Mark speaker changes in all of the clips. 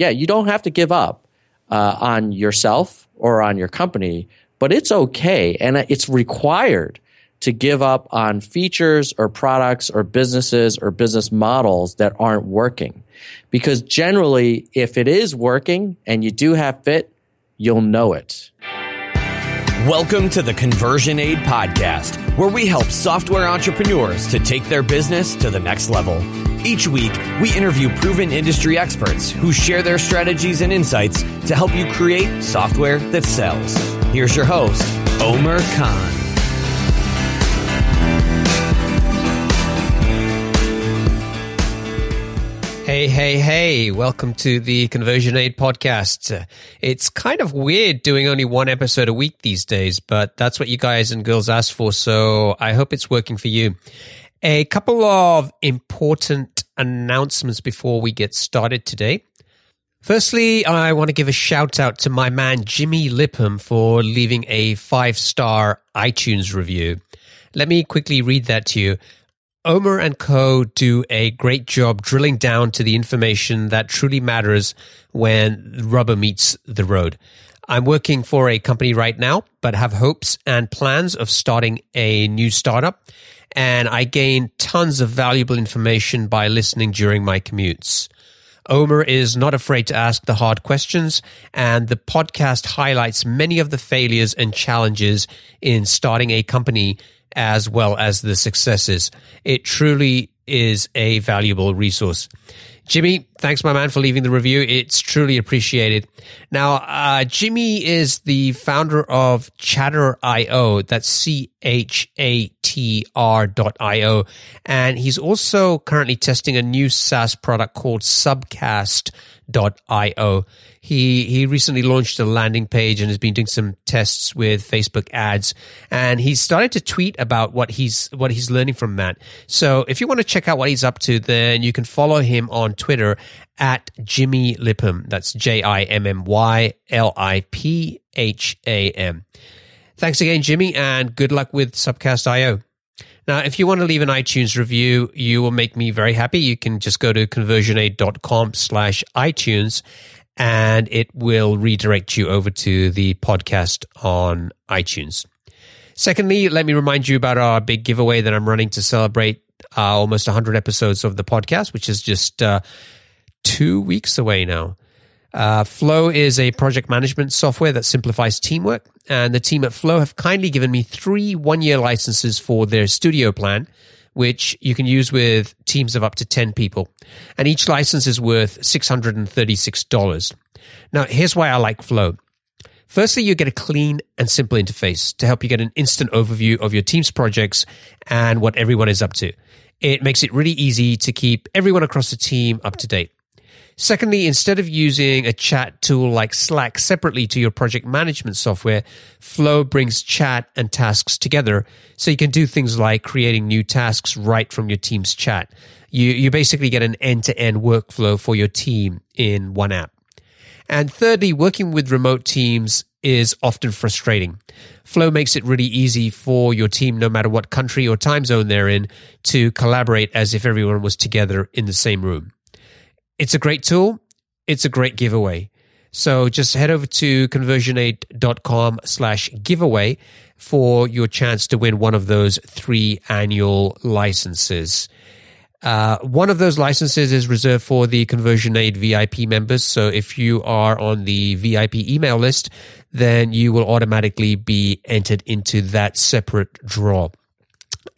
Speaker 1: yeah, you don't have to give up uh, on yourself or on your company, but it's okay and it's required to give up on features or products or businesses or business models that aren't working. Because generally, if it is working and you do have fit, you'll know it.
Speaker 2: Welcome to the Conversion Aid Podcast, where we help software entrepreneurs to take their business to the next level. Each week, we interview proven industry experts who share their strategies and insights to help you create software that sells. Here's your host, Omer Khan.
Speaker 3: Hey, hey, hey, welcome to the Conversion Aid podcast. It's kind of weird doing only one episode a week these days, but that's what you guys and girls asked for, so I hope it's working for you. A couple of important announcements before we get started today. Firstly, I want to give a shout out to my man Jimmy Lipham for leaving a five star iTunes review. Let me quickly read that to you. Omer and Co do a great job drilling down to the information that truly matters when rubber meets the road. I'm working for a company right now, but have hopes and plans of starting a new startup. And I gain tons of valuable information by listening during my commutes. Omer is not afraid to ask the hard questions, and the podcast highlights many of the failures and challenges in starting a company as well as the successes. It truly is a valuable resource. Jimmy, thanks, my man, for leaving the review. It's truly appreciated. Now, uh, Jimmy is the founder of Chatr.io. That's C H A T R.io. And he's also currently testing a new SaaS product called Subcast.io. He he recently launched a landing page and has been doing some tests with Facebook ads. And he's started to tweet about what he's what he's learning from that. So if you want to check out what he's up to, then you can follow him on Twitter at Jimmy Lipham. That's J I M M Y L I P H A M. Thanks again, Jimmy, and good luck with Subcast.io. Now, if you want to leave an iTunes review, you will make me very happy. You can just go to conversionaid.com slash iTunes and it will redirect you over to the podcast on iTunes. Secondly, let me remind you about our big giveaway that I'm running to celebrate uh, almost 100 episodes of the podcast, which is just uh, two weeks away now. Uh, Flow is a project management software that simplifies teamwork, and the team at Flow have kindly given me three one year licenses for their studio plan which you can use with teams of up to 10 people. And each license is worth $636. Now, here's why I like Flow. Firstly, you get a clean and simple interface to help you get an instant overview of your team's projects and what everyone is up to. It makes it really easy to keep everyone across the team up to date. Secondly, instead of using a chat tool like Slack separately to your project management software, Flow brings chat and tasks together so you can do things like creating new tasks right from your team's chat. You, you basically get an end to end workflow for your team in one app. And thirdly, working with remote teams is often frustrating. Flow makes it really easy for your team, no matter what country or time zone they're in, to collaborate as if everyone was together in the same room. It's a great tool. It's a great giveaway. So just head over to conversionaid.com slash giveaway for your chance to win one of those three annual licenses. Uh, one of those licenses is reserved for the Conversion Aid VIP members. So if you are on the VIP email list, then you will automatically be entered into that separate draw.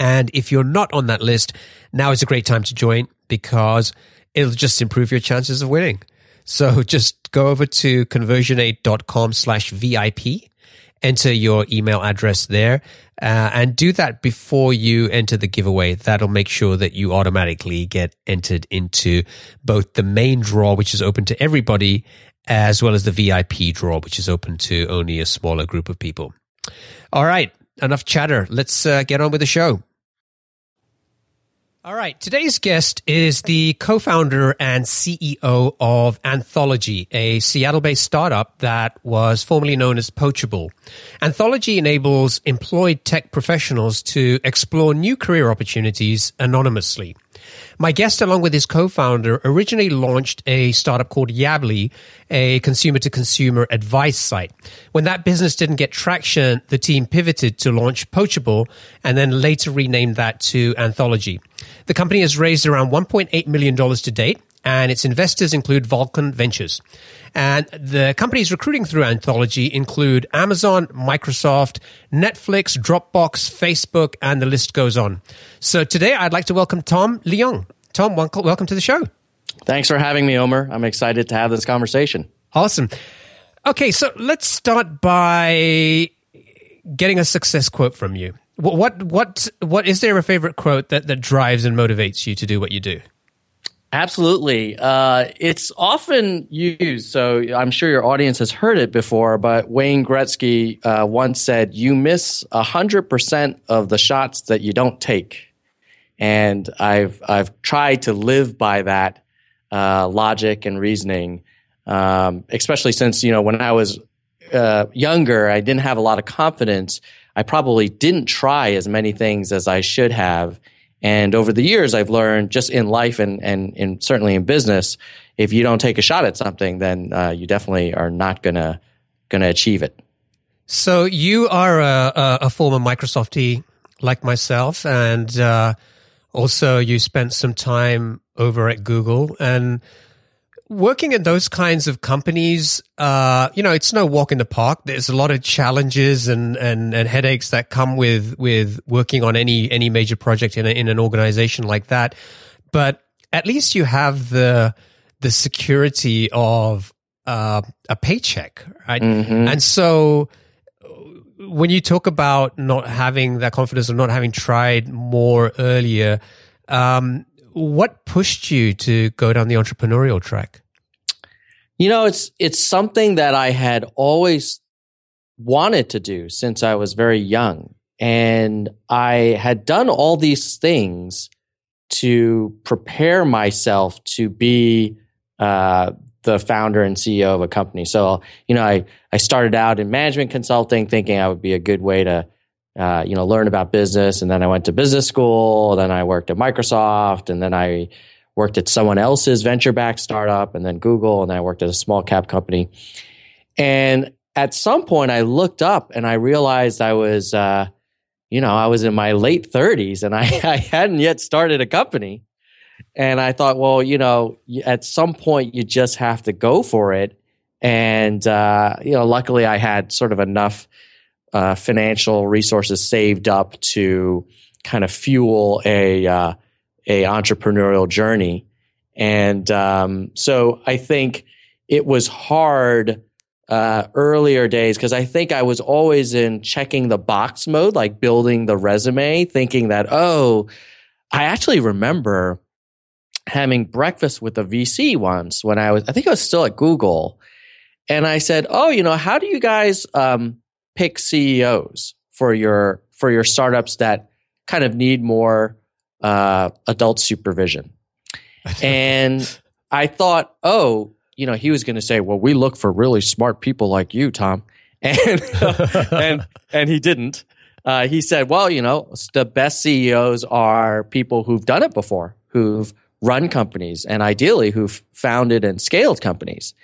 Speaker 3: And if you're not on that list, now is a great time to join because it'll just improve your chances of winning. So just go over to conversionaid.com slash VIP, enter your email address there, uh, and do that before you enter the giveaway. That'll make sure that you automatically get entered into both the main draw, which is open to everybody, as well as the VIP draw, which is open to only a smaller group of people. All right, enough chatter. Let's uh, get on with the show. All right. Today's guest is the co-founder and CEO of Anthology, a Seattle-based startup that was formerly known as Poachable. Anthology enables employed tech professionals to explore new career opportunities anonymously. My guest, along with his co-founder, originally launched a startup called Yabbly, a consumer-to-consumer advice site. When that business didn't get traction, the team pivoted to launch Poachable and then later renamed that to Anthology. The company has raised around $1.8 million to date and its investors include Vulcan Ventures. And the companies recruiting through Anthology include Amazon, Microsoft, Netflix, Dropbox, Facebook, and the list goes on. So today I'd like to welcome Tom Leung. Tom, welcome to the show.
Speaker 1: Thanks for having me, Omer. I'm excited to have this conversation.
Speaker 3: Awesome. Okay, so let's start by getting a success quote from you. What what what, what is there a favorite quote that, that drives and motivates you to do what you do?
Speaker 1: Absolutely. Uh, it's often used, so I'm sure your audience has heard it before, but Wayne Gretzky uh, once said, You miss 100% of the shots that you don't take. And I've, I've tried to live by that uh, logic and reasoning, um, especially since, you know, when I was uh, younger, I didn't have a lot of confidence. I probably didn't try as many things as I should have. And over the years, I've learned just in life and, and, and certainly in business, if you don't take a shot at something, then uh, you definitely are not gonna gonna achieve it.
Speaker 3: So you are a, a former Microsoftie like myself, and uh, also you spent some time over at Google. And working in those kinds of companies, uh, you know, it's no walk in the park. There's a lot of challenges and, and, and headaches that come with, with working on any, any major project in, a, in an organization like that. But at least you have the, the security of, uh, a paycheck, right? Mm-hmm. And so, when you talk about not having that confidence or not having tried more earlier, um, what pushed you to go down the entrepreneurial track?
Speaker 1: You know, it's it's something that I had always wanted to do since I was very young. And I had done all these things to prepare myself to be uh, the founder and CEO of a company. So, you know, I, I started out in management consulting thinking I would be a good way to, uh, you know, learn about business. And then I went to business school. Then I worked at Microsoft. And then I worked at someone else's venture backed startup and then Google, and I worked at a small cap company. And at some point, I looked up and I realized I was, uh, you know, I was in my late 30s and I, I hadn't yet started a company. And I thought, well, you know, at some point, you just have to go for it. And, uh, you know, luckily I had sort of enough uh, financial resources saved up to kind of fuel a, uh, a entrepreneurial journey. And um, so I think it was hard uh, earlier days because I think I was always in checking the box mode, like building the resume, thinking that, oh, I actually remember having breakfast with a VC once when I was, I think I was still at Google. And I said, oh, you know, how do you guys um, pick CEOs for your for your startups that kind of need more uh, adult supervision. and I thought, oh, you know, he was going to say, well, we look for really smart people like you, Tom. And, and, and he didn't. Uh, he said, well, you know, the best CEOs are people who've done it before, who've run companies and ideally who've founded and scaled companies.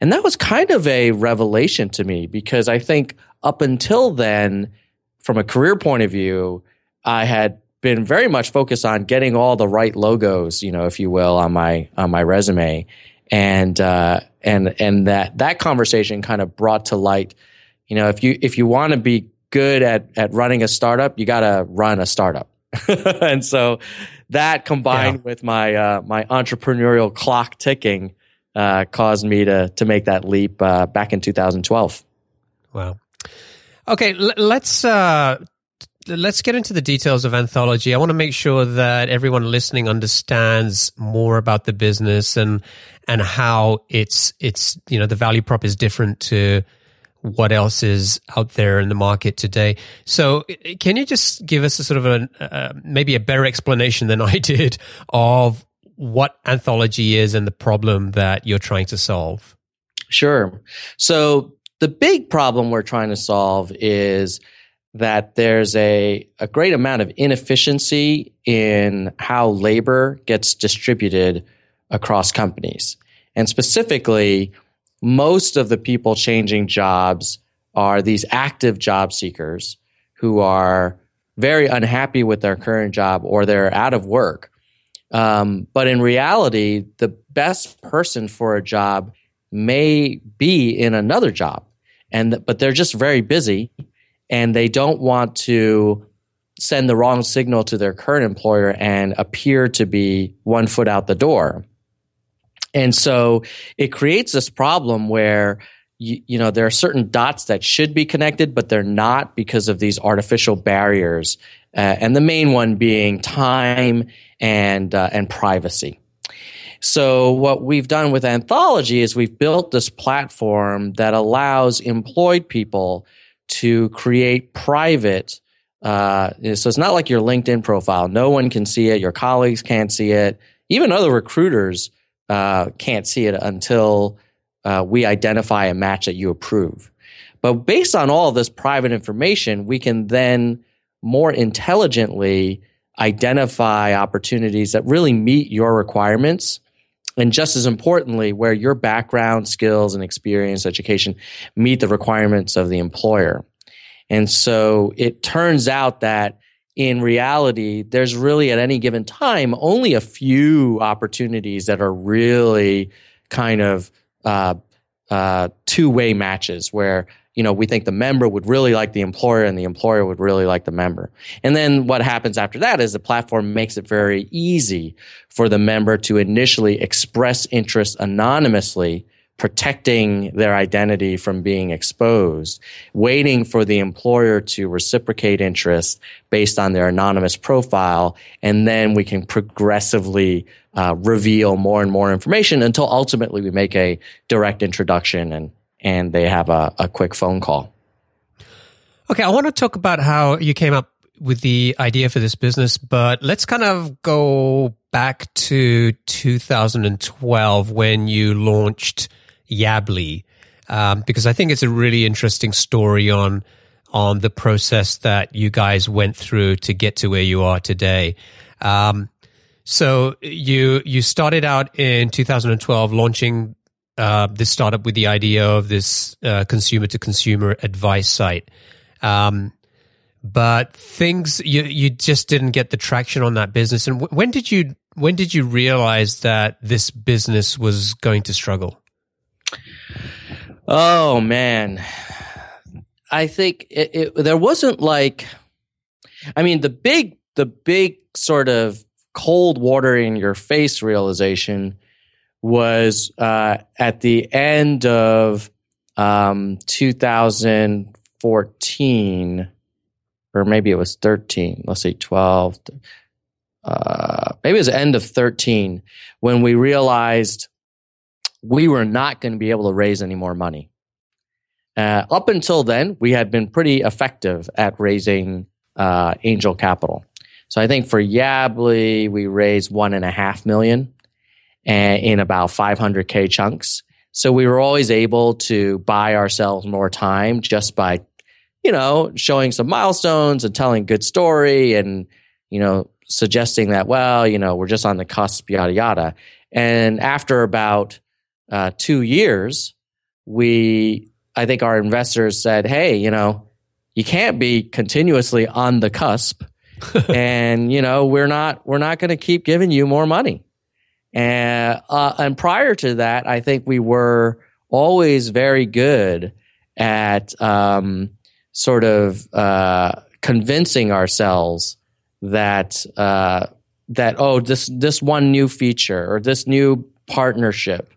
Speaker 1: And that was kind of a revelation to me because I think up until then, from a career point of view, I had been very much focused on getting all the right logos, you know, if you will, on my on my resume, and uh, and and that that conversation kind of brought to light, you know, if you if you want to be good at at running a startup, you got to run a startup, and so that combined yeah. with my uh, my entrepreneurial clock ticking uh, caused me to to make that leap uh, back in 2012.
Speaker 3: Wow. Okay, l- let's uh, let's get into the details of anthology. I want to make sure that everyone listening understands more about the business and and how it's it's you know the value prop is different to what else is out there in the market today. So, can you just give us a sort of a uh, maybe a better explanation than I did of what anthology is and the problem that you're trying to solve?
Speaker 1: Sure. So, the big problem we're trying to solve is that there's a, a great amount of inefficiency in how labor gets distributed across companies. And specifically, most of the people changing jobs are these active job seekers who are very unhappy with their current job or they're out of work. Um, but in reality, the best person for a job may be in another job, and but they're just very busy, and they don't want to send the wrong signal to their current employer and appear to be one foot out the door. And so it creates this problem where you, you, know there are certain dots that should be connected, but they're not because of these artificial barriers, uh, and the main one being time and uh, and privacy. So what we've done with Anthology is we've built this platform that allows employed people to create private. Uh, so it's not like your LinkedIn profile. No one can see it. Your colleagues can't see it. Even other recruiters uh, can't see it until uh, we identify a match that you approve. But based on all this private information, we can then more intelligently identify opportunities that really meet your requirements. And just as importantly, where your background, skills, and experience, education meet the requirements of the employer. And so it turns out that in reality, there's really at any given time only a few opportunities that are really kind of uh, uh, two way matches where you know we think the member would really like the employer and the employer would really like the member. And then what happens after that is the platform makes it very easy for the member to initially express interest anonymously protecting their identity from being exposed, waiting for the employer to reciprocate interest based on their anonymous profile, and then we can progressively uh, reveal more and more information until ultimately we make a direct introduction and and they have a, a quick phone call.
Speaker 3: Okay, I want to talk about how you came up with the idea for this business, but let's kind of go back to 2012 when you launched Yabbly, um, because I think it's a really interesting story on on the process that you guys went through to get to where you are today. Um, so you you started out in 2012 launching uh, this startup with the idea of this uh, consumer to consumer advice site. Um, but things you you just didn't get the traction on that business. And w- when did you when did you realize that this business was going to struggle?
Speaker 1: Oh man, I think it, it, there wasn't like, I mean, the big, the big sort of cold water in your face realization was uh, at the end of um, 2014, or maybe it was 13. Let's see, 12. Uh, maybe it was the end of 13 when we realized we were not going to be able to raise any more money. Uh, up until then, we had been pretty effective at raising uh, angel capital. So I think for Yabbly, we raised one and a half million in about 500k chunks. So we were always able to buy ourselves more time just by, you know, showing some milestones and telling a good story and, you know, suggesting that, well, you know, we're just on the cusp, yada, yada. And after about uh, two years, we, I think our investors said, hey, you know, you can't be continuously on the cusp. and, you know, we're not, we're not going to keep giving you more money. And, uh, and prior to that, I think we were always very good at um, sort of uh, convincing ourselves that uh, that oh this this one new feature or this new partnership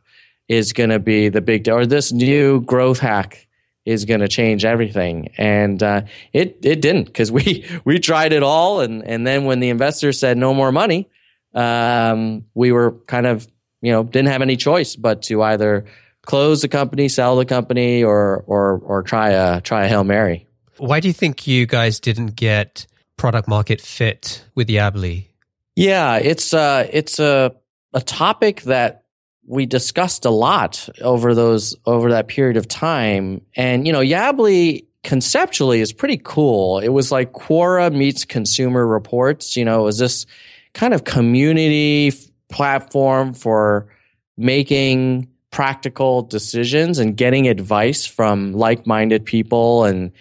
Speaker 1: is going to be the big deal, or this new growth hack is going to change everything. And uh, it it didn't because we we tried it all, and and then when the investor said no more money, um, we were kind of you know didn't have any choice but to either close the company, sell the company, or or or try a try a hail mary.
Speaker 3: Why do you think you guys didn't get product market fit with Yabbly?
Speaker 1: Yeah, it's uh it's a a topic that we discussed a lot over those over that period of time. And you know, Yabbly conceptually is pretty cool. It was like Quora meets Consumer Reports. You know, was this kind of community f- platform for making practical decisions and getting advice from like-minded people and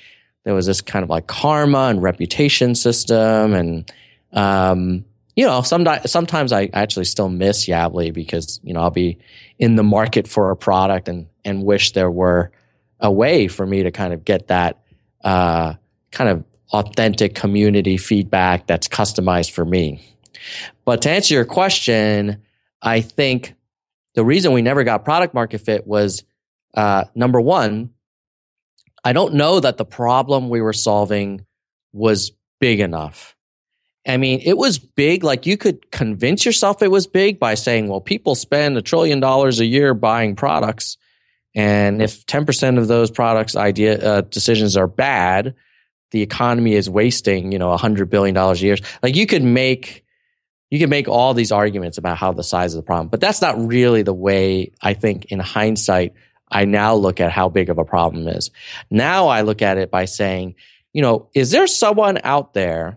Speaker 1: there was this kind of like karma and reputation system and um, you know sometimes sometimes I actually still miss Yabbly because you know I'll be in the market for a product and and wish there were a way for me to kind of get that uh, kind of authentic community feedback that's customized for me. But to answer your question, I think the reason we never got product market fit was uh, number one, I don't know that the problem we were solving was big enough. I mean, it was big. Like you could convince yourself it was big by saying, well, people spend a trillion dollars a year buying products. And if 10% of those products idea uh, decisions are bad, the economy is wasting, you know, a hundred billion dollars a year. Like you could make, you can make all these arguments about how the size of the problem, but that's not really the way I think in hindsight, I now look at how big of a problem is. Now I look at it by saying, you know, is there someone out there,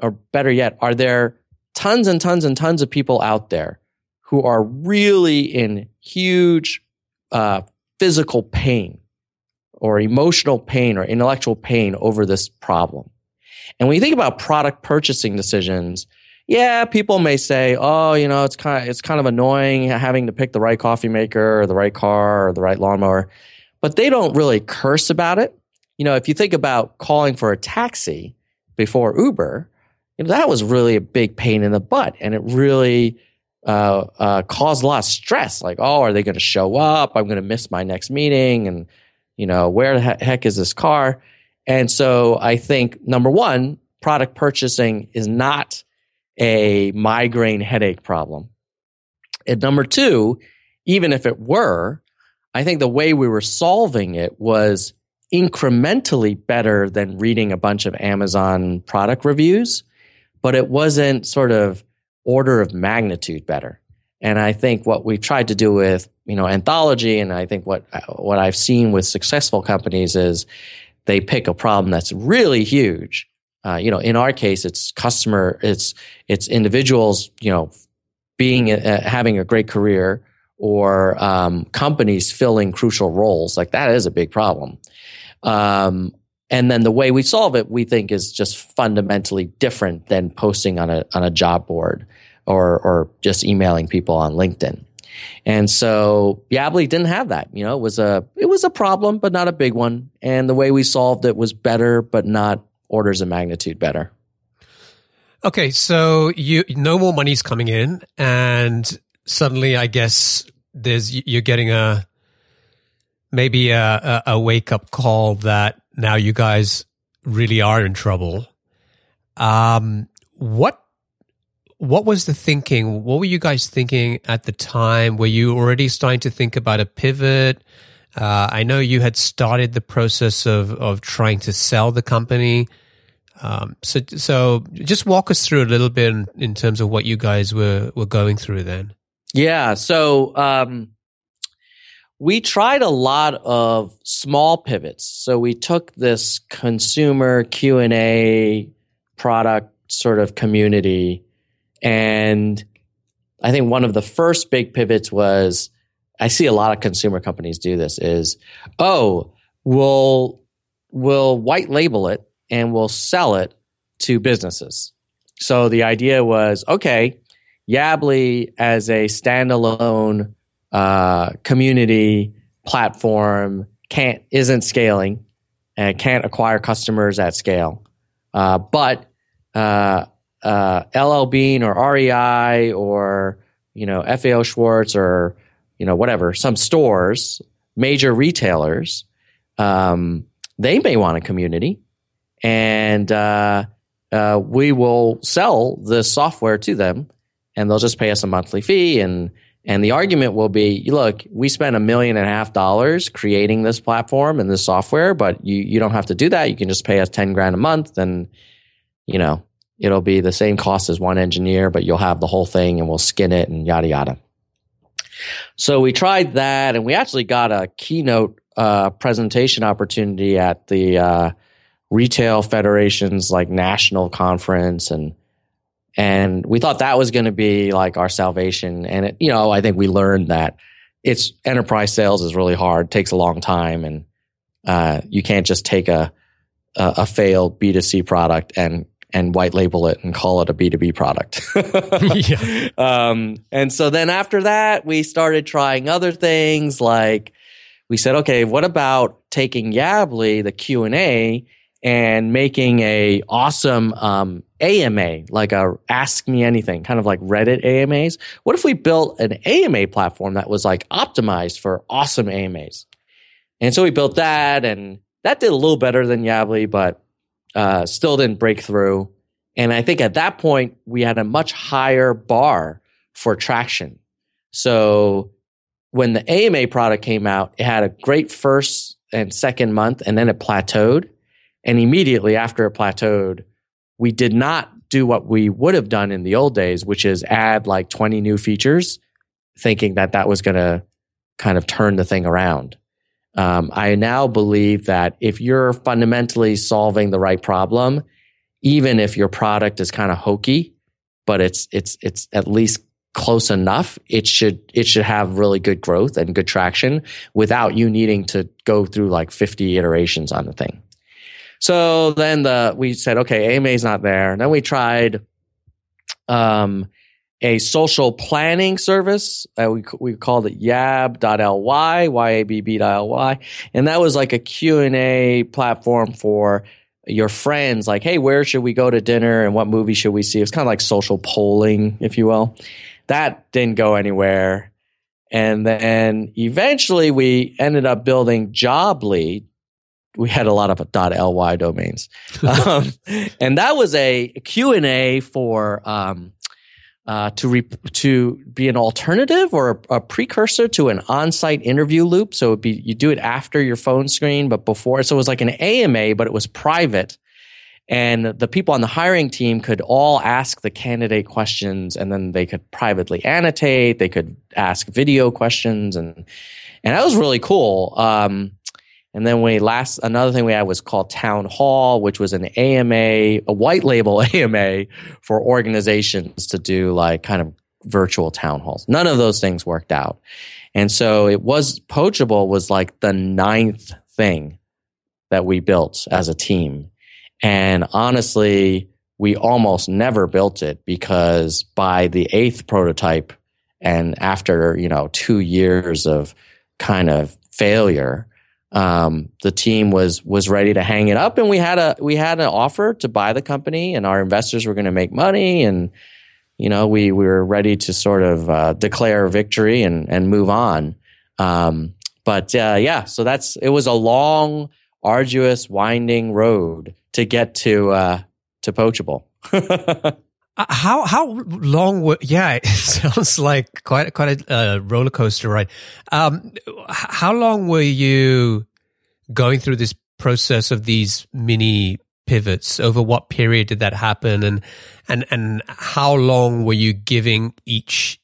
Speaker 1: or better yet, are there tons and tons and tons of people out there who are really in huge uh, physical pain or emotional pain or intellectual pain over this problem. And when you think about product purchasing decisions, yeah, people may say, "Oh, you know, it's kind of it's kind of annoying having to pick the right coffee maker or the right car or the right lawnmower," but they don't really curse about it. You know, if you think about calling for a taxi before Uber, you know, that was really a big pain in the butt, and it really uh, uh, caused a lot of stress. Like, oh, are they going to show up? I'm going to miss my next meeting, and you know, where the heck is this car? And so I think number one, product purchasing is not a migraine headache problem. And number two, even if it were, I think the way we were solving it was incrementally better than reading a bunch of Amazon product reviews, but it wasn't sort of order of magnitude better. And I think what we've tried to do with, you know, anthology and I think what, what I've seen with successful companies is they pick a problem that's really huge. Uh, you know, in our case, it's customer, it's, it's individuals, you know, being, uh, having a great career or, um, companies filling crucial roles. Like that is a big problem. Um, and then the way we solve it, we think is just fundamentally different than posting on a, on a job board or, or just emailing people on LinkedIn. And so Yabbly didn't have that. You know, it was a it was a problem, but not a big one. And the way we solved it was better, but not orders of magnitude better.
Speaker 3: Okay, so you no more money's coming in, and suddenly, I guess there's you're getting a maybe a, a, wake up call that now you guys really are in trouble. Um, what what was the thinking? What were you guys thinking at the time? Were you already starting to think about a pivot? Uh, I know you had started the process of of trying to sell the company. Um, so, so just walk us through a little bit in, in, terms of what you guys were were going through then.
Speaker 1: Yeah. So, um, we tried a lot of small pivots. So we took this consumer Q and A product sort of community and I think one of the first big pivots was I see a lot of consumer companies do this is, oh, we'll, we'll white label it and we'll sell it to businesses. So the idea was, okay, Yabbly as a standalone uh, community platform can't isn't scaling and can't acquire customers at scale, uh, but uh, uh, LL Bean or REI or you know FAO Schwarz or you know whatever some stores, major retailers, um, they may want a community, and uh, uh, we will sell the software to them, and they'll just pay us a monthly fee and. And the argument will be, look, we spent a million and a half dollars creating this platform and this software, but you, you don't have to do that. You can just pay us 10 grand a month and, you know, it'll be the same cost as one engineer, but you'll have the whole thing and we'll skin it and yada yada. So we tried that and we actually got a keynote uh, presentation opportunity at the uh, retail federations like national conference and and we thought that was going to be like our salvation and it, you know i think we learned that it's enterprise sales is really hard takes a long time and uh, you can't just take a, a, a failed b2c product and and white label it and call it a b2b product yeah. um, and so then after that we started trying other things like we said okay what about taking yabbly the q&a and making a awesome um, AMA, like a Ask Me Anything, kind of like Reddit AMAs. What if we built an AMA platform that was like optimized for awesome AMAs? And so we built that, and that did a little better than Yabbly, but uh, still didn't break through. And I think at that point we had a much higher bar for traction. So when the AMA product came out, it had a great first and second month, and then it plateaued. And immediately after it plateaued, we did not do what we would have done in the old days, which is add like 20 new features, thinking that that was going to kind of turn the thing around. Um, I now believe that if you're fundamentally solving the right problem, even if your product is kind of hokey, but it's it's it's at least close enough, it should it should have really good growth and good traction without you needing to go through like 50 iterations on the thing. So then the we said, okay, AMA is not there. And then we tried um, a social planning service. We we called it yabb.ly, Y-A-B-B.ly. And that was like a Q&A platform for your friends, like, hey, where should we go to dinner and what movie should we see? It's kind of like social polling, if you will. That didn't go anywhere. And then eventually we ended up building Jobly, we had a lot of .ly domains, um, and that was a Q and A for um, uh, to re- to be an alternative or a, a, precursor to an on-site interview loop. So it'd be you do it after your phone screen, but before. So it was like an AMA, but it was private, and the people on the hiring team could all ask the candidate questions, and then they could privately annotate. They could ask video questions, and and that was really cool. Um, and then we last another thing we had was called Town Hall, which was an AMA, a white label AMA for organizations to do like kind of virtual town halls. None of those things worked out. And so it was Poachable was like the ninth thing that we built as a team. And honestly, we almost never built it because by the eighth prototype and after, you know, two years of kind of failure, um, the team was was ready to hang it up, and we had a we had an offer to buy the company, and our investors were going to make money, and you know we, we were ready to sort of uh, declare victory and and move on. Um, but uh, yeah, so that's it was a long, arduous, winding road to get to uh, to poachable.
Speaker 3: Uh, how how long were yeah it sounds like quite quite a uh, roller coaster ride. Um how long were you going through this process of these mini pivots? Over what period did that happen? And and and how long were you giving each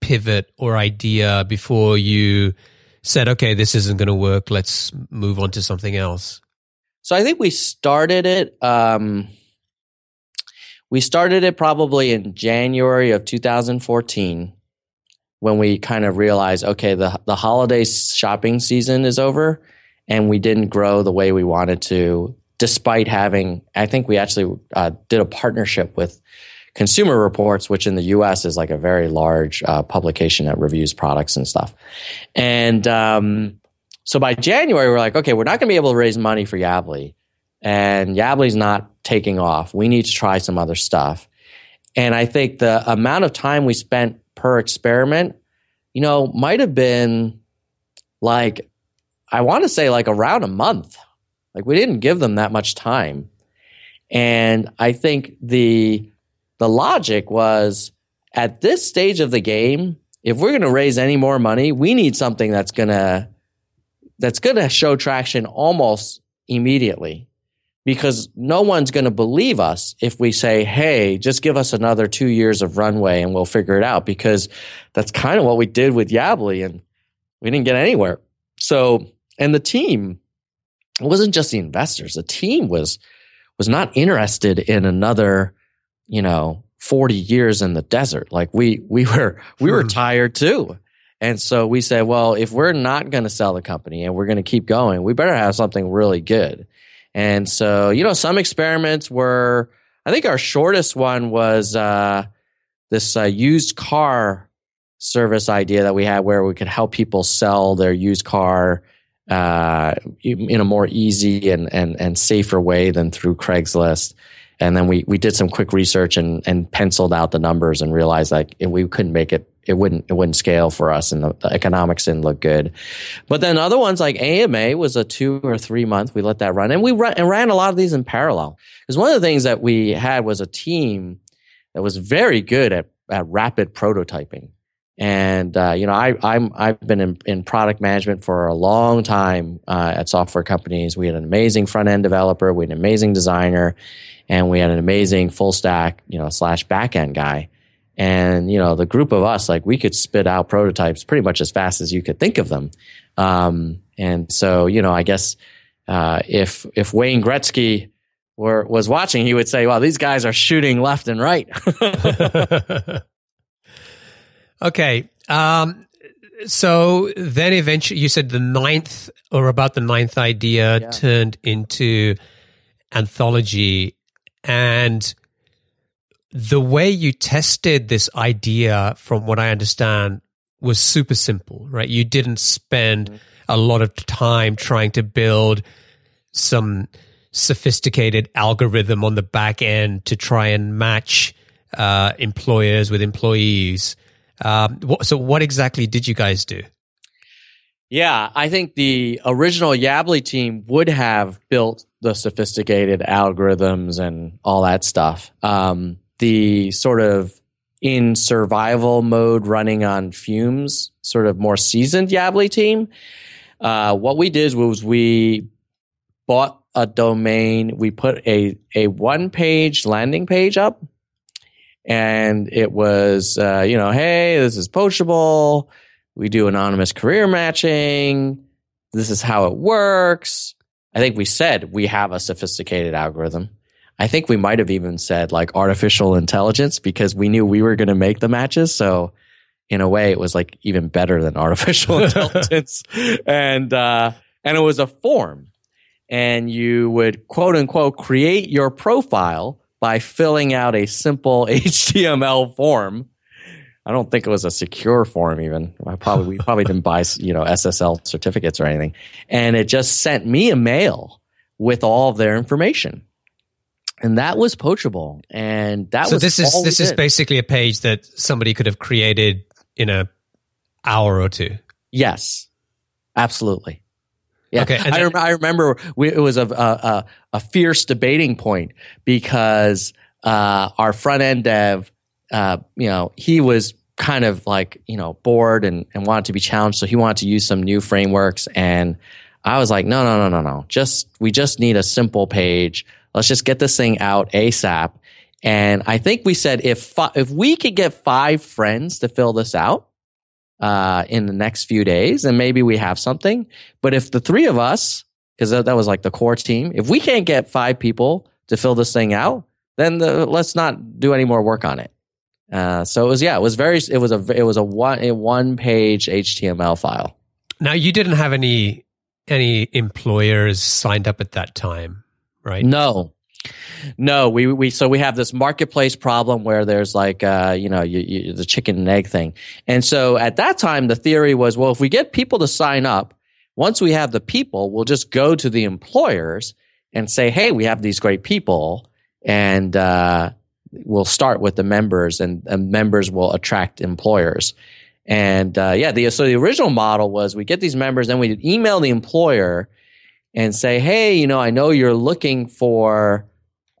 Speaker 3: pivot or idea before you said okay this isn't going to work. Let's move on to something else
Speaker 1: so i think we started it um we started it probably in January of 2014 when we kind of realized, okay, the, the holiday shopping season is over and we didn't grow the way we wanted to, despite having, I think we actually uh, did a partnership with Consumer Reports, which in the US is like a very large uh, publication that reviews products and stuff. And um, so by January, we're like, okay, we're not going to be able to raise money for Yabbly and Yabbly's not taking off. We need to try some other stuff. And I think the amount of time we spent per experiment, you know, might have been like, I want to say like around a month. Like we didn't give them that much time. And I think the the logic was at this stage of the game, if we're going to raise any more money, we need something that's going to that's going to show traction almost immediately because no one's going to believe us if we say, hey, just give us another two years of runway and we'll figure it out, because that's kind of what we did with Yabbly and we didn't get anywhere. So and the team it wasn't just the investors. The team was was not interested in another, you know, 40 years in the desert. Like we we were we were hmm. tired too. And so we said, well, if we're not going to sell the company and we're going to keep going, we better have something really good. And so, you know, some experiments were, I think our shortest one was uh, this uh, used car service idea that we had where we could help people sell their used car uh, in a more easy and, and, and safer way than through Craigslist. And then we, we did some quick research and, and penciled out the numbers and realized that we couldn't make it it wouldn't it wouldn't scale for us and the, the, economics didn't look good. But then other ones like AMA was a two or three month. We let that run and we run, and ran a lot of these in parallel. Because one of the things that we had was a team that was very good at, at rapid prototyping. And uh, you know, I, I'm I've been in, in, product management for a long time uh, at software companies. We had an amazing front end developer, we had an amazing designer, and we had an amazing full stack, you know, slash back end guy. And, you know, the group of us, like we could spit out prototypes pretty much as fast as you could think of them. Um, and so, you know, I guess, uh, if, if Wayne Gretzky were, was watching, he would say, well, these guys are shooting left and right.
Speaker 3: okay. Um, so then eventually you said the ninth or about the ninth idea yeah. turned into anthology and the way you tested this idea, from what I understand, was super simple, right? You didn't spend mm-hmm. a lot of time trying to build some sophisticated algorithm on the back end to try and match uh, employers with employees. Um, so, what exactly did you guys do?
Speaker 1: Yeah, I think the original Yabbly team would have built the sophisticated algorithms and all that stuff. Um, the sort of in survival mode running on fumes, sort of more seasoned Yabbly team. Uh, what we did was we bought a domain. We put a, a one page landing page up and it was, uh, you know, hey, this is poachable. We do anonymous career matching. This is how it works. I think we said we have a sophisticated algorithm. I think we might have even said like artificial intelligence because we knew we were going to make the matches. So in a way, it was like even better than artificial intelligence. and, uh, and it was a form and you would quote unquote create your profile by filling out a simple HTML form. I don't think it was a secure form even. I probably we probably didn't buy you know SSL certificates or anything, and it just sent me a mail with all of their information and that was poachable. And that
Speaker 3: so
Speaker 1: was
Speaker 3: this is this is basically a page that somebody could have created in a hour or two.
Speaker 1: Yes. Absolutely. Yeah. Okay I, then- I, remember we, it was a, a, a fierce debating point because uh, our front end dev uh, you know he was kind of like you know bored and, and wanted to be challenged. So he wanted to use some new frameworks. And i was like no no no no no. Just we just need a simple page Let's just get this thing out ASAP. And I think we said if if we could get five friends to fill this out uh, in the next few days, then maybe we have something. But if the three of us, because that, that, was like the core team, if we can't get five people to fill this thing out, then the, let's not do any more work on it. Uh, so it was yeah, it was very it was a it was a one a one page HTML file.
Speaker 3: Now you didn't have any any employers signed up at that time right?
Speaker 1: No. No, we, we, so we have this marketplace problem where there's like, uh, you know, you, you, the chicken and egg thing. And so at that time, the theory was, well, if we get people to sign up, once we have the people, we'll just go to the employers and say, hey, we have these great people. And, uh, we'll start with the members and, and members will attract employers. And, uh, yeah, the, so the original model was we get these members, then we email the employer and say, hey, you know, I know you're looking for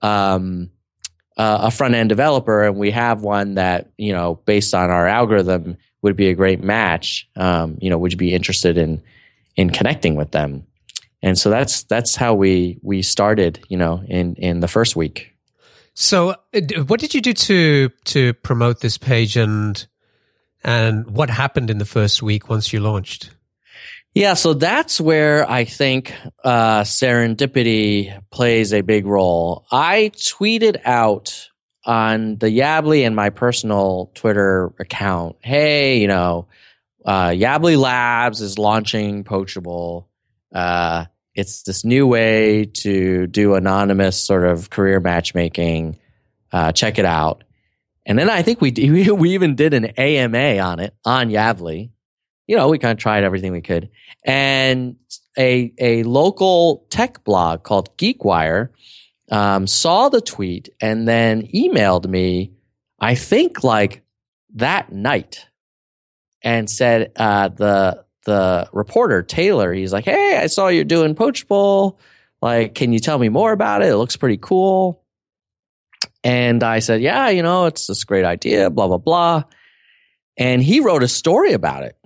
Speaker 1: um, uh, a front end developer, and we have one that, you know, based on our algorithm, would be a great match. Um, you know, would you be interested in in connecting with them? And so that's that's how we we started. You know, in in the first week.
Speaker 3: So, uh, what did you do to to promote this page, and and what happened in the first week once you launched?
Speaker 1: Yeah, so that's where I think uh, serendipity plays a big role. I tweeted out on the Yabbly and my personal Twitter account, hey, you know, uh, Labs is launching Poachable. Uh, it's this new way to do anonymous sort of career matchmaking. Uh, check it out. And then I think we we even did an AMA on it on Yabbly. You know, we kind of tried everything we could. And a a local tech blog called GeekWire um, saw the tweet and then emailed me. I think like that night and said uh, the the reporter Taylor. He's like, "Hey, I saw you're doing Poachable. Like, can you tell me more about it? It looks pretty cool." And I said, "Yeah, you know, it's this great idea. Blah blah blah." And he wrote a story about it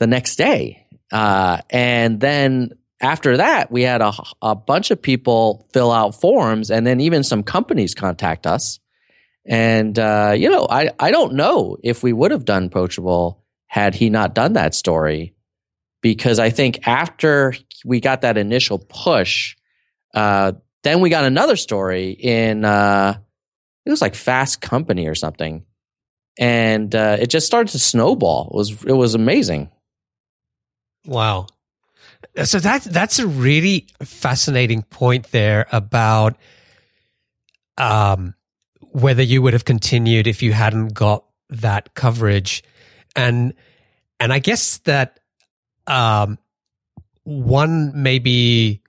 Speaker 1: the next day. Uh, and then after that, we had a, a bunch of people fill out forms, and then even some companies contact us. And uh, you know, I I don't know if we would have done Poachable had he not done that story, because I think after we got that initial push, uh, then we got another story in uh, it was like Fast Company or something, and uh, it just started to snowball. It was it was amazing.
Speaker 3: Wow. So that that's a really fascinating point there about um, whether you would have continued if you hadn't got that coverage, and and I guess that um, one maybe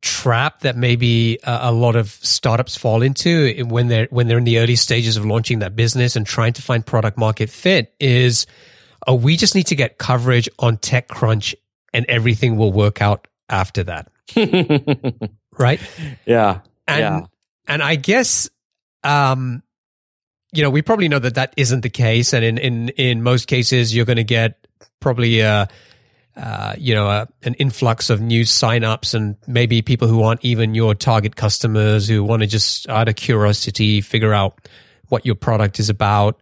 Speaker 3: trap that maybe a, a, lot of startups fall into when they're when they're in the early stages of launching that business and trying to find product market fit is oh we just need to get coverage on TechCrunch and everything will work out after that right
Speaker 1: yeah
Speaker 3: and
Speaker 1: yeah.
Speaker 3: and I guess um you know we probably know that that isn't the case and in in in most cases you're going to get probably a uh, you know, an influx of new signups and maybe people who aren't even your target customers who want to just out of curiosity figure out what your product is about.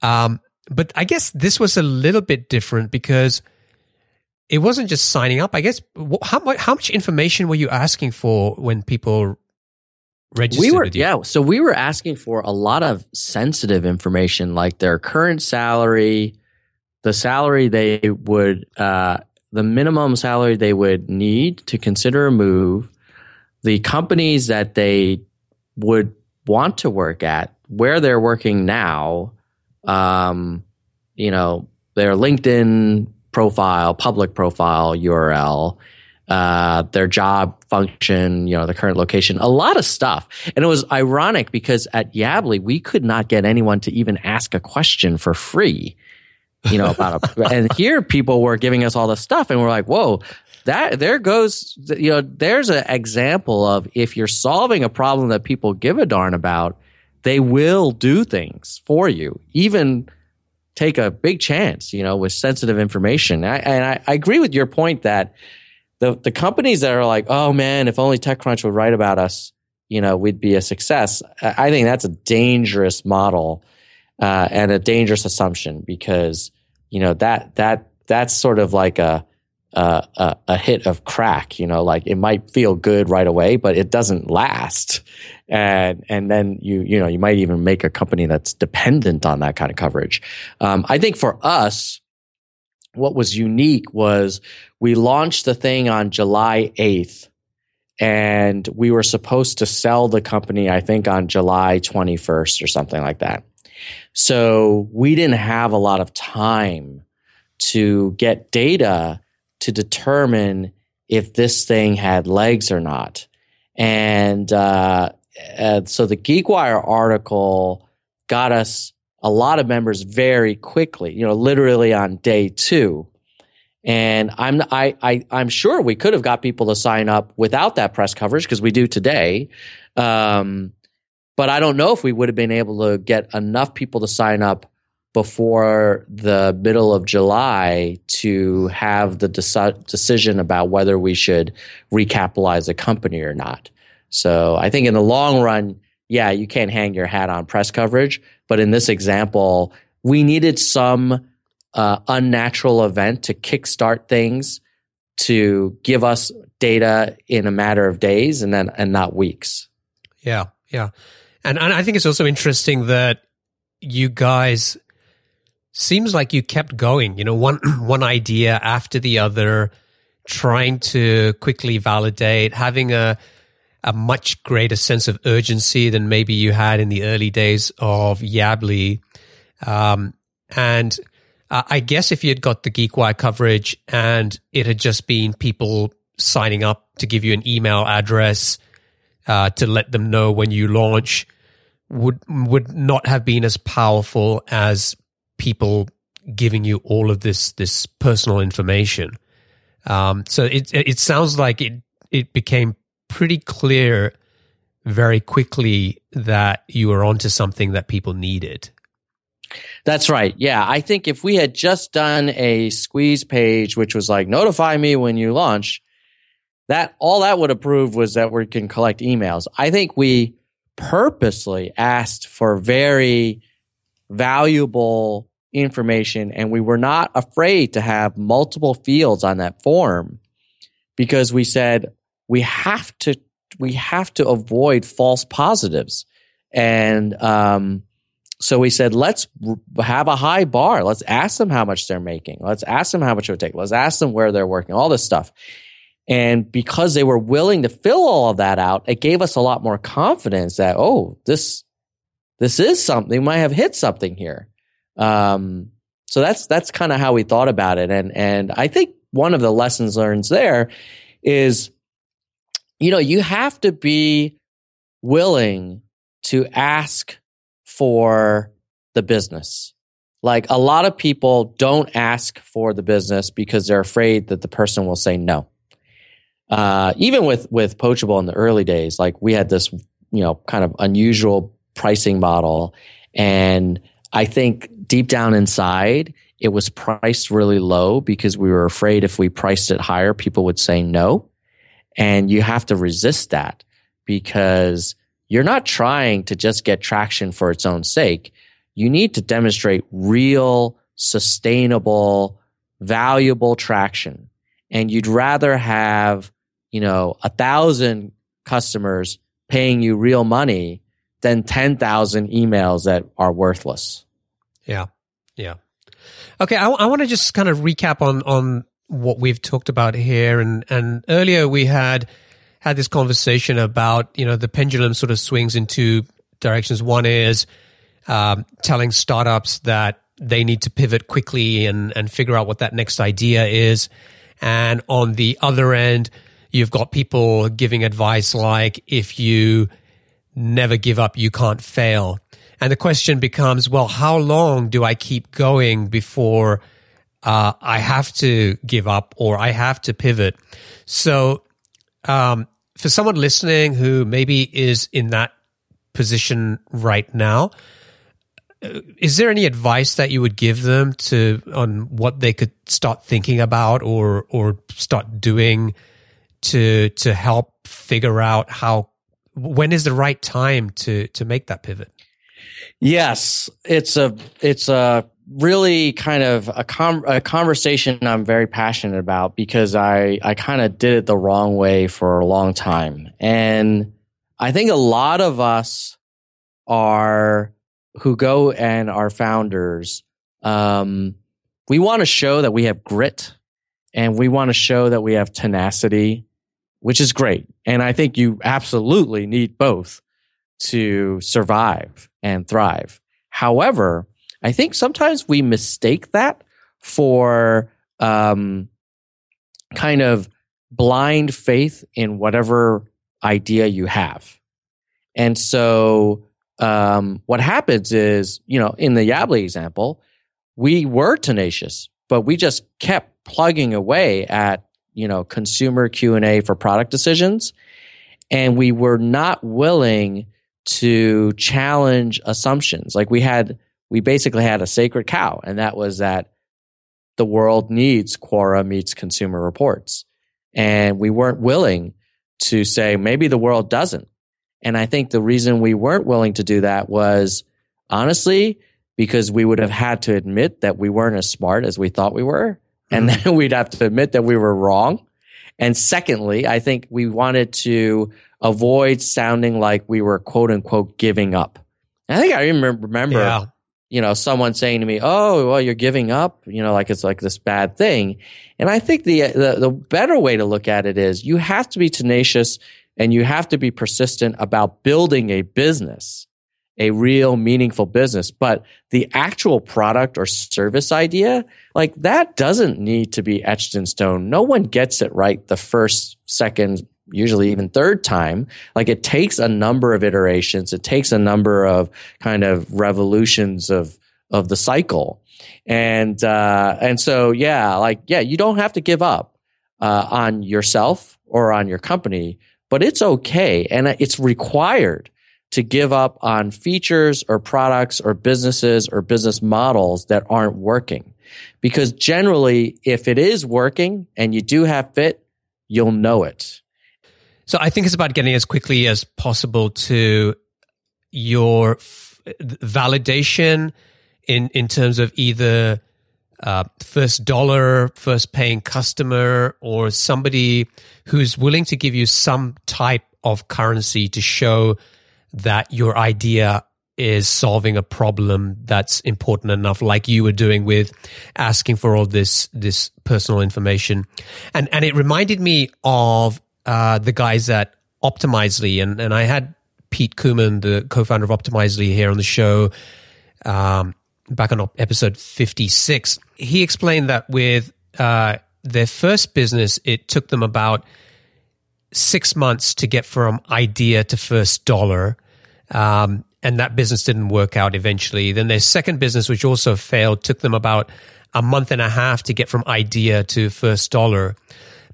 Speaker 3: Um, but I guess this was a little bit different because it wasn't just signing up. I guess how much how much information were you asking for when people registered?
Speaker 1: We were yeah, so we were asking for a lot of sensitive information like their current salary, the salary they would, uh, the minimum salary they would need to consider a move, the companies that they would want to work at, where they're working now, um, you know, their LinkedIn profile, public profile URL, uh, their job function, you know, the current location, a lot of stuff. And it was ironic because at Yabbly, we could not get anyone to even ask a question for free you know, about a, and here people were giving us all the stuff and we're like, whoa, that there goes, you know, there's an example of if you're solving a problem that people give a darn about, they will do things for you, even take a big chance, you know, with sensitive information. I, and I, I agree with your point that the, the companies that are like, oh man, if only TechCrunch would write about us, you know, we'd be a success. I think that's a dangerous model uh, and a dangerous assumption because you know that that that's sort of like a, a a hit of crack. You know, like it might feel good right away, but it doesn't last. And and then you you know you might even make a company that's dependent on that kind of coverage. Um, I think for us, what was unique was we launched the thing on July eighth and we were supposed to sell the company, I think, on July 21st or something like that. So we didn't have a lot of time to get data to determine if this thing had legs or not. And uh, so the GeekWire article got us a lot of members very quickly, you know, literally on day two. And I'm I, I I'm sure we could have got people to sign up without that press coverage because we do today. Um, but I don't know if we would have been able to get enough people to sign up before the middle of July to have the deci- decision about whether we should recapitalize a company or not. So I think in the long run, yeah, you can't hang your hat on press coverage. But in this example, we needed some uh, unnatural event to kickstart things to give us data in a matter of days and then and not weeks.
Speaker 3: Yeah, yeah, and and I think it's also interesting that you guys seems like you kept going. You know, one one idea after the other, trying to quickly validate, having a a much greater sense of urgency than maybe you had in the early days of Yabbly. Um, and I guess if you had got the GeekWire coverage and it had just been people signing up to give you an email address uh, to let them know when you launch, would would not have been as powerful as people giving you all of this this personal information. Um, so it it sounds like it it became pretty clear very quickly that you were onto something that people needed.
Speaker 1: That's right. Yeah. I think if we had just done a squeeze page, which was like, notify me when you launch, that all that would have proved was that we can collect emails. I think we purposely asked for very valuable information and we were not afraid to have multiple fields on that form because we said we have to we have to avoid false positives and um, so we said, let's have a high bar. Let's ask them how much they're making. Let's ask them how much it would take. Let's ask them where they're working, all this stuff. And because they were willing to fill all of that out, it gave us a lot more confidence that, oh, this, this is something, we might have hit something here. Um, so that's, that's kind of how we thought about it. And, and I think one of the lessons learned there is, you know, you have to be willing to ask for the business. Like a lot of people don't ask for the business because they're afraid that the person will say no. Uh, even with with Poachable in the early days, like we had this, you know, kind of unusual pricing model, and I think deep down inside, it was priced really low because we were afraid if we priced it higher, people would say no, and you have to resist that because you're not trying to just get traction for its own sake. You need to demonstrate real, sustainable, valuable traction. And you'd rather have, you know, a thousand customers paying you real money than 10,000 emails that are worthless.
Speaker 3: Yeah. Yeah. Okay. I, I want to just kind of recap on, on what we've talked about here. And, and earlier we had, had this conversation about you know the pendulum sort of swings in two directions. One is um, telling startups that they need to pivot quickly and and figure out what that next idea is, and on the other end, you've got people giving advice like if you never give up, you can't fail. And the question becomes, well, how long do I keep going before uh, I have to give up or I have to pivot? So um, for someone listening who maybe is in that position right now, uh, is there any advice that you would give them to on what they could start thinking about or or start doing to to help figure out how when is the right time to to make that pivot?
Speaker 1: Yes, it's a it's a really kind of a, com- a conversation I'm very passionate about because I, I kind of did it the wrong way for a long time. And I think a lot of us are who go and are founders. Um, we want to show that we have grit and we want to show that we have tenacity, which is great. And I think you absolutely need both to survive and thrive. However, I think sometimes we mistake that for um, kind of blind faith in whatever idea you have. And so um, what happens is, you know, in the Yabbly example, we were tenacious, but we just kept plugging away at, you know, consumer Q&A for product decisions. And we were not willing to challenge assumptions. Like we had we basically had a sacred cow, and that was that the world needs Quora meets consumer reports. And we weren't willing to say maybe the world doesn't. And I think the reason we weren't willing to do that was honestly, because we would have had to admit that we weren't as smart as we thought we were. And then mm-hmm. we'd have to admit that we were wrong. And secondly, I think we wanted to avoid sounding like we were quote unquote giving up. I think I remember, remember
Speaker 3: Yeah.
Speaker 1: you know, someone saying to me, "Oh, well, you're giving up," you know, like it's like this bad thing. And I think the, the the better way to look at it is you have to be tenacious and you have to be persistent about building a business, a real meaningful business. But the actual product or service idea, like that doesn't need to be etched in stone. No one gets it right the first, second, usually even third time. Like it takes a number of iterations. It takes a number of kind of revolutions of of the cycle. And uh, and so yeah, like yeah, you don't have to give up uh, on yourself or on your company, but it's okay and it's required to give up on features or products or businesses or business models that aren't working. Because generally, if it is working and you do have fit, you'll know it.
Speaker 3: So I think it's about getting as quickly as possible to your f- validation in in terms of either uh, first dollar, first paying customer, or somebody who's willing to give you some type of currency to show that your idea is solving a problem that's important enough, like you were doing with asking for all this this personal information, and and it reminded me of uh, the guys at Optimizely, and and I had Pete Koomen, the co-founder of Optimizely, here on the show um, back on episode fifty six. He explained that with uh, their first business, it took them about six months to get from idea to first dollar. Um, and that business didn't work out eventually. Then their second business, which also failed, took them about a month and a half to get from idea to first dollar.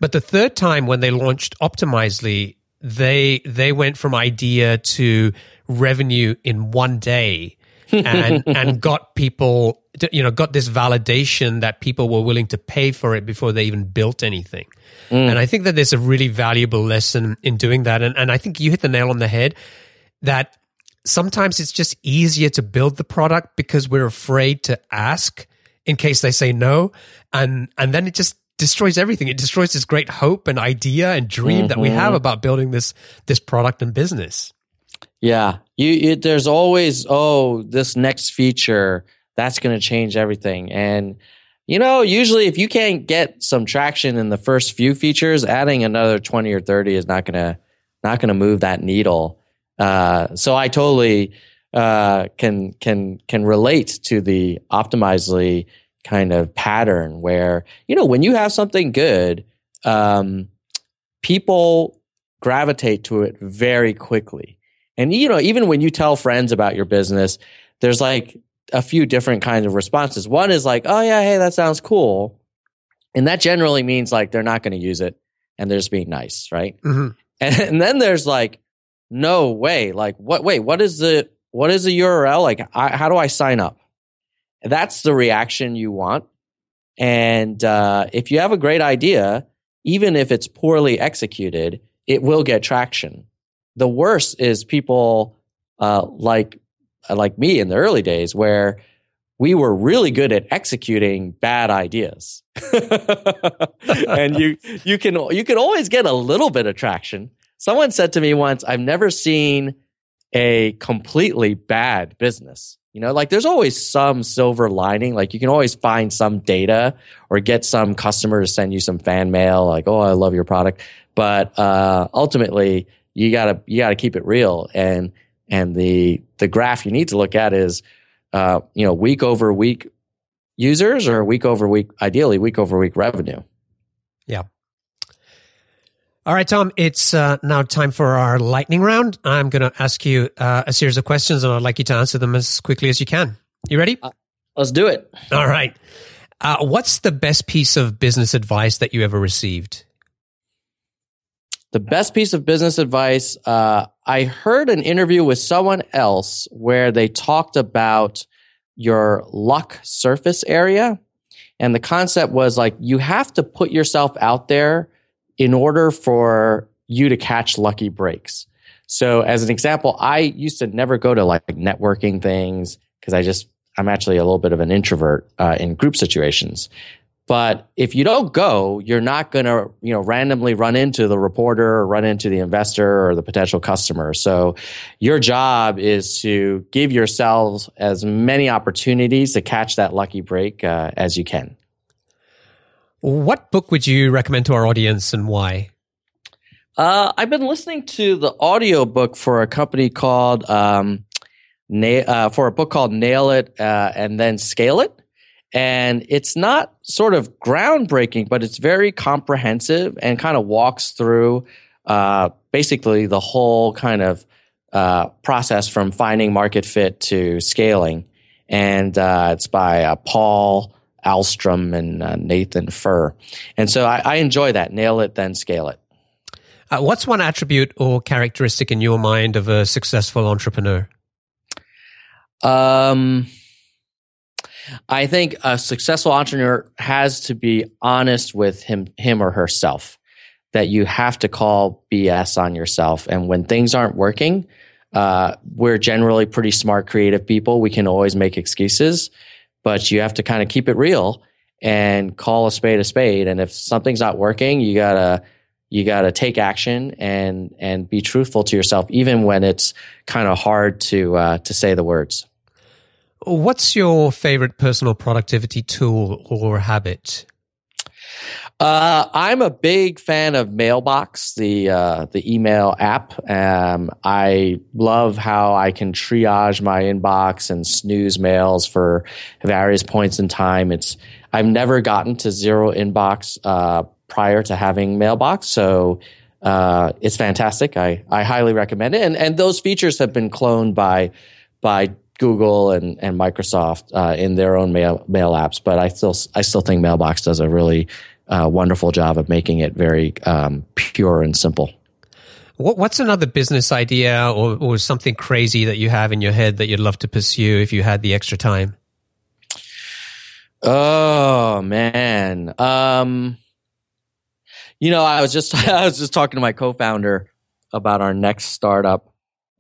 Speaker 3: But the third time when they launched Optimizely, they they went from idea to revenue in one day and and got people you know got this validation that people were willing to pay for it before they even built anything. Mm. And I think that there's a really valuable lesson in doing that. And and I think you hit the nail on the head that sometimes it's just easier to build the product because we're afraid to ask in case they say no and and then it just destroys everything. It destroys this great hope and idea and dream that we have about building this this product and business.
Speaker 1: Yeah, you, you there's always oh this next feature that's going to change everything, and you know usually if you can't get some traction in the first few features, adding another twenty or thirty is not gonna not gonna move that needle. Uh, so I totally uh, can can can relate to the optimizely kind of pattern where you know when you have something good, um, people gravitate to it very quickly. And you know, even when you tell friends about your business, there's like a few different kinds of responses. One is like, "Oh yeah, hey, that sounds cool," and that generally means like they're not going to use it and they're just being nice, right?
Speaker 3: Mhm.
Speaker 1: And, and then there's like, "No way! Like, what? Wait, what is the what is the URL? Like, I, how do I sign up?" That's the reaction you want. And uh, if you have a great idea, even if it's poorly executed, it will get traction. The worst is people uh, like like me in the early days where we were really good at executing bad ideas. and you you can you can always get a little bit of traction. Someone said to me once, I've never seen a completely bad business. You know, like there's always some silver lining. Like you can always find some data or get some customer to send you some fan mail, like, oh, I love your product. But uh, ultimately, you gotta you gotta keep it real. And and the the graph you need to look at is, uh, you know, week over week users or week over week, ideally week over week revenue.
Speaker 3: yeah all right tom it's uh, now time for our lightning round i'm going to ask you uh, a series of questions and i'd like you to answer them as quickly as you can you ready
Speaker 1: Let's do it.
Speaker 3: all right uh, what's the best piece of business advice that you ever received
Speaker 1: The best piece of business advice, uh, I heard an interview with someone else where they talked about your luck surface area. And the concept was like, you have to put yourself out there in order for you to catch lucky breaks. So as an example, I used to never go to like networking things because I just, I'm actually a little bit of an introvert uh, in group situations. But if you don't go, you're not going to, you know, randomly run into the reporter or run into the investor or the potential customer. So your job is to give yourselves as many opportunities to catch that lucky break uh, as you can.
Speaker 3: What book would you recommend to our audience and why?
Speaker 1: Uh, I've been listening to the audiobook for a company called, um, Na- uh, for a book called Nail It uh, and Then Scale It. And it's not sort of groundbreaking, but it's very comprehensive and kind of walks through uh, basically the whole kind of uh, process from finding market fit to scaling. And uh, it's by Paul Ahlstrom and uh, Nathan Furr. And so I, I, enjoy that. Nail it, then scale it.
Speaker 3: Uh, what's one attribute or characteristic in your mind of a successful entrepreneur?
Speaker 1: Um, I think a successful entrepreneur has to be honest with him, him or herself. That you have to call BS on yourself, and when things aren't working, uh, we're generally pretty smart, creative people. We can always make excuses, but you have to kind of keep it real and call a spade a spade. And if something's not working, you gotta you gotta take action and and be truthful to yourself, even when it's kind of hard to uh, to say the words.
Speaker 3: What's your favorite personal productivity tool or habit?
Speaker 1: Uh, I'm a big fan of Mailbox, the uh, the email app. Um, I love how I can triage my inbox and snooze mails for various points in time. It's I've never gotten to zero inbox uh, prior to having Mailbox, so uh, it's fantastic. I I highly recommend it, and and those features have been cloned by by Google and, and Microsoft uh, in their own mail mail apps, but I still I still think Mailbox does a really uh, wonderful job of making it very um, pure and simple.
Speaker 3: What, what's another business idea or, or something crazy that you have in your head that you'd love to pursue if you had the extra time?
Speaker 1: Oh man, um, you know, I was just I was just talking to my co-founder about our next startup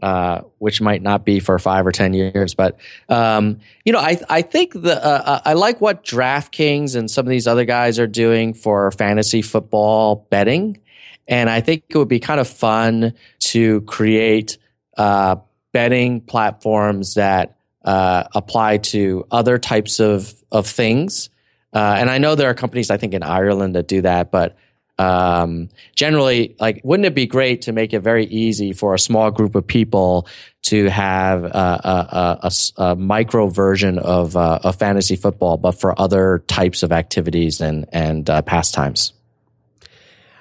Speaker 1: uh, which might not be for five or ten years. But um, you know, I I think the uh, uh, I like what DraftKings and some of these other guys are doing for fantasy football betting, and I think it would be kind of fun to create uh, betting platforms that uh, apply to other types of of things. Uh, and I know there are companies I think in Ireland that do that, but um, generally, like, wouldn't it be great to make it very easy for a small group of people to have a, a, a, a micro version of, uh, of fantasy football, but for other types of activities and and uh, pastimes?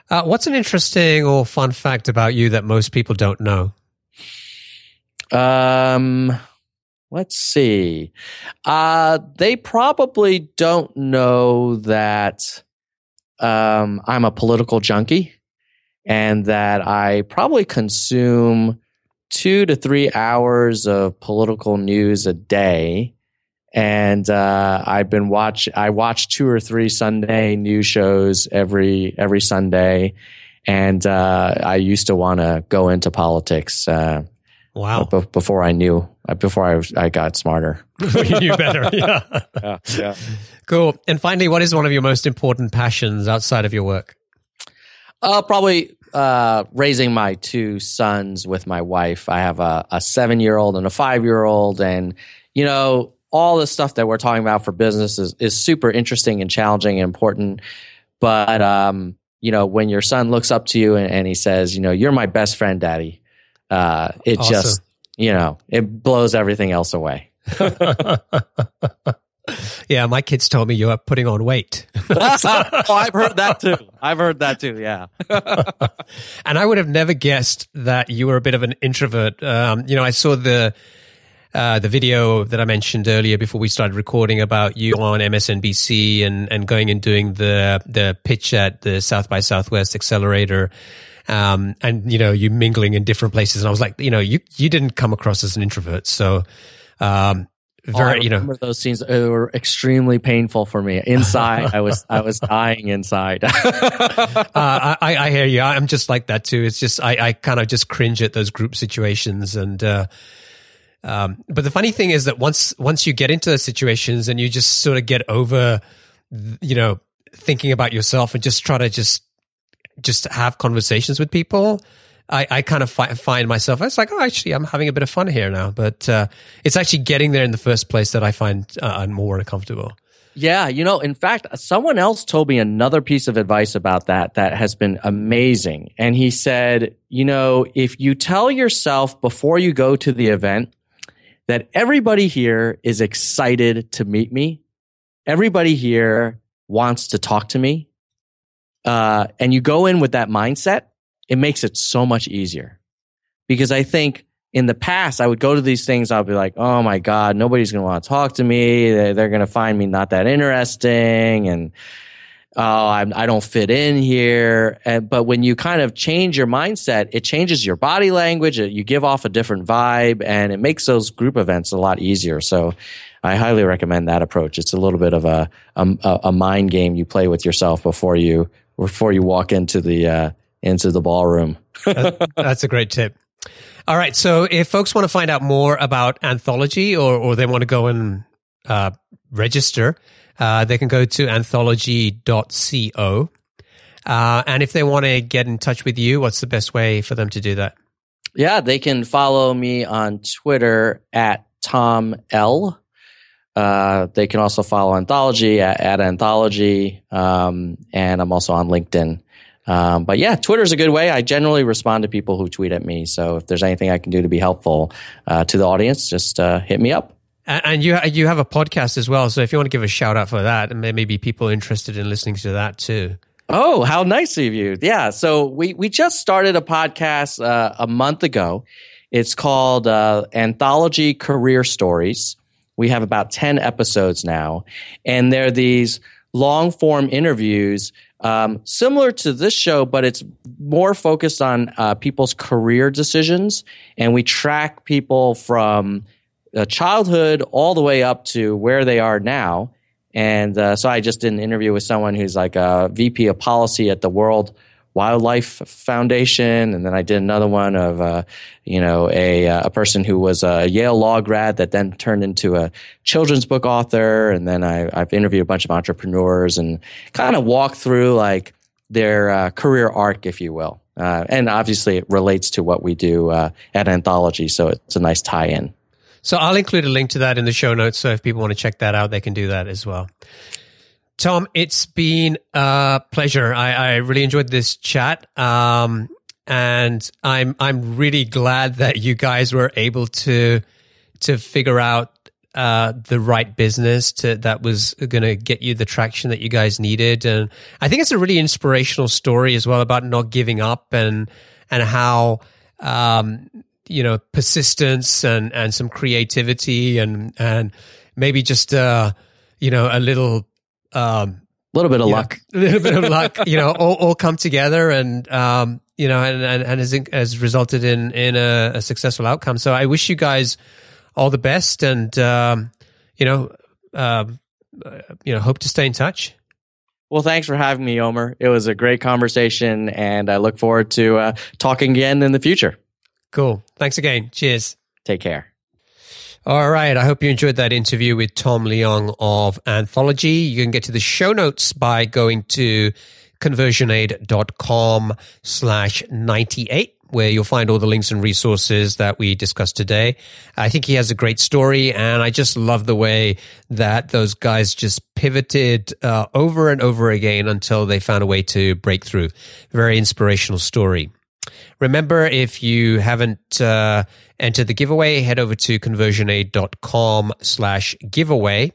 Speaker 3: Uh, what's an interesting or fun fact about you that most people don't know?
Speaker 1: Um, let's see. Uh, they probably don't know that um, I'm a political junkie and that I probably consume two to three hours of political news a day. And uh, I've been watch. I watch two or three Sunday news shows every every Sunday, and uh, I used to want to go into politics. Uh,
Speaker 3: wow!
Speaker 1: B- before I knew, uh, before I I got smarter,
Speaker 3: you knew better. Yeah.
Speaker 1: yeah. yeah.
Speaker 3: Cool. And finally, what is one of your most important passions outside of your work?
Speaker 1: Uh, probably uh, raising my two sons with my wife. I have a, a seven year old and a five year old. And, you know, all the stuff that we're talking about for business is, is super interesting and challenging and important. But, um, you know, when your son looks up to you and, and he says, you know, you're my best friend, daddy, uh, it awesome. just, you know, it blows everything else away.
Speaker 3: Yeah, my kids told me you are putting on weight.
Speaker 1: oh, I've heard that too. I've heard that too. Yeah.
Speaker 3: and I would have never guessed that you were a bit of an introvert. Um, you know, I saw the uh, the video that I mentioned earlier before we started recording about you on MSNBC and and going and doing the the pitch at the South by Southwest Accelerator. Um, and you know, you mingling in different places, and I was like, you know, you you didn't come across as an introvert, so um,
Speaker 1: very, you know, those scenes were extremely painful for me. Inside, I was, I was dying inside. uh,
Speaker 3: I, I hear you. I'm just like that too. It's just, I, I kind of just cringe at those group situations and, uh, Um, but the funny thing is that once once you get into those situations and you just sort of get over, you know, thinking about yourself and just try to just just have conversations with people, I, I kind of fi- find myself. It's like, oh, actually, I'm having a bit of fun here now. But uh, it's actually getting there in the first place that I find uh, more uncomfortable.
Speaker 1: Yeah, you know, in fact, someone else told me another piece of advice about that that has been amazing. And he said, you know, if you tell yourself before you go to the event that everybody here is excited to meet me, everybody here wants to talk to me, uh, and you go in with that mindset, it makes it so much easier. Because I think in the past, I would go to these things. I'll be like, oh my God, nobody's going to want to talk to me. They're, going to find me not that interesting. And, oh, I'm, I do not fit in here. And, but when you kind of change your mindset, it changes your body language. You give off a different vibe and it makes those group events a lot easier. So I highly recommend that approach. It's a little bit of a, a, a mind game you play with yourself before you, before you walk into the, uh, into the ballroom.
Speaker 3: That's a great tip. All right. So if folks want to find out more about Anthology or, or they want to go and uh, register, uh, they can go to anthology.co. Uh, and if they want to get in touch with you, what's the best way for them to do that?
Speaker 1: Yeah, they can follow me on Twitter at Tom L. Uh, they can also follow Anthology at, at Anthology. Um, and I'm also on LinkedIn um, but yeah, Twitter is a good way. I generally respond to people who tweet at me. So if there's anything I can do to be helpful uh, to the audience, just uh, hit me up.
Speaker 3: And you you have a podcast as well. So if you want to give a shout out for that, and maybe people interested in listening to that too.
Speaker 1: Oh, how nice of you! Yeah, so we we just started a podcast uh, a month ago. It's called uh, Anthology Career Stories. We have about ten episodes now, and they're these long form interviews um, similar to this show, but it's more focused on uh, people's career decisions. And we track people from uh, childhood all the way up to where they are now. And uh, so I just did an interview with someone who's like a VP of policy at the World Wildlife Foundation, and then I did another one of uh, you know a uh, a person who was a Yale law grad that then turned into a children's book author, and then I, I've interviewed a bunch of entrepreneurs and kind of walked through like their uh, career arc, if you will. Uh, and obviously, it relates to what we do uh, at Anthology, so it's a nice tie-in.
Speaker 3: So I'll include a link to that in the show notes. So if people want to check that out, they can do that as well. Tom, it's been a pleasure. I, I really enjoyed this chat. Um, and I'm I'm really glad that you guys were able to to figure out uh, the right business to that was going to get you the traction that you guys needed. And I think it's a really inspirational story as well about not giving up and and how um, you know persistence and and some creativity and and maybe just uh, you know a little um,
Speaker 1: a little bit of luck,
Speaker 3: a little bit of luck, you know, all, all come together and, um, you know, and, and, and has, has resulted in, in a, a, successful outcome. So I wish you guys all the best and, um, you know, um, uh, you know, hope to stay in touch.
Speaker 1: Well, thanks for having me, Omer. It was a great conversation and I look forward to uh, talking again in the future.
Speaker 3: Cool. Thanks again. Cheers.
Speaker 1: Take care.
Speaker 3: All right. I hope you enjoyed that interview with Tom Leung of Anthology. You can get to the show notes by going to conversionaid.com slash 98 where you'll find all the links and resources that we discussed today. I think he has a great story and I just love the way that those guys just pivoted uh, over and over again until they found a way to break through. Very inspirational story. Remember, if you haven't uh, entered the giveaway, head over to conversionaid.com slash giveaway.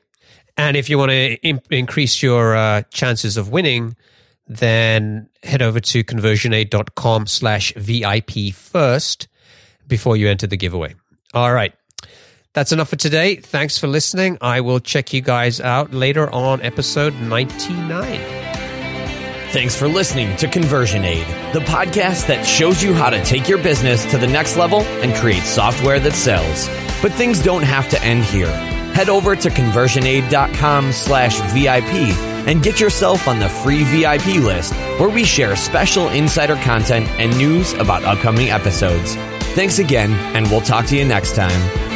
Speaker 3: And if you want to Im- increase your uh, chances of winning, then head over to conversionaid.com slash VIP first before you enter the giveaway. All right. That's enough for today. Thanks for listening. I will check you guys out later on episode 99.
Speaker 2: Thanks for listening to Conversion Aid, the podcast that shows you how to take your business to the next level and create software that sells. But things don't have to end here. Head over to conversionaid.com slash VIP and get yourself on the free VIP list where we share special insider content and news about upcoming episodes. Thanks again, and we'll talk to you next time.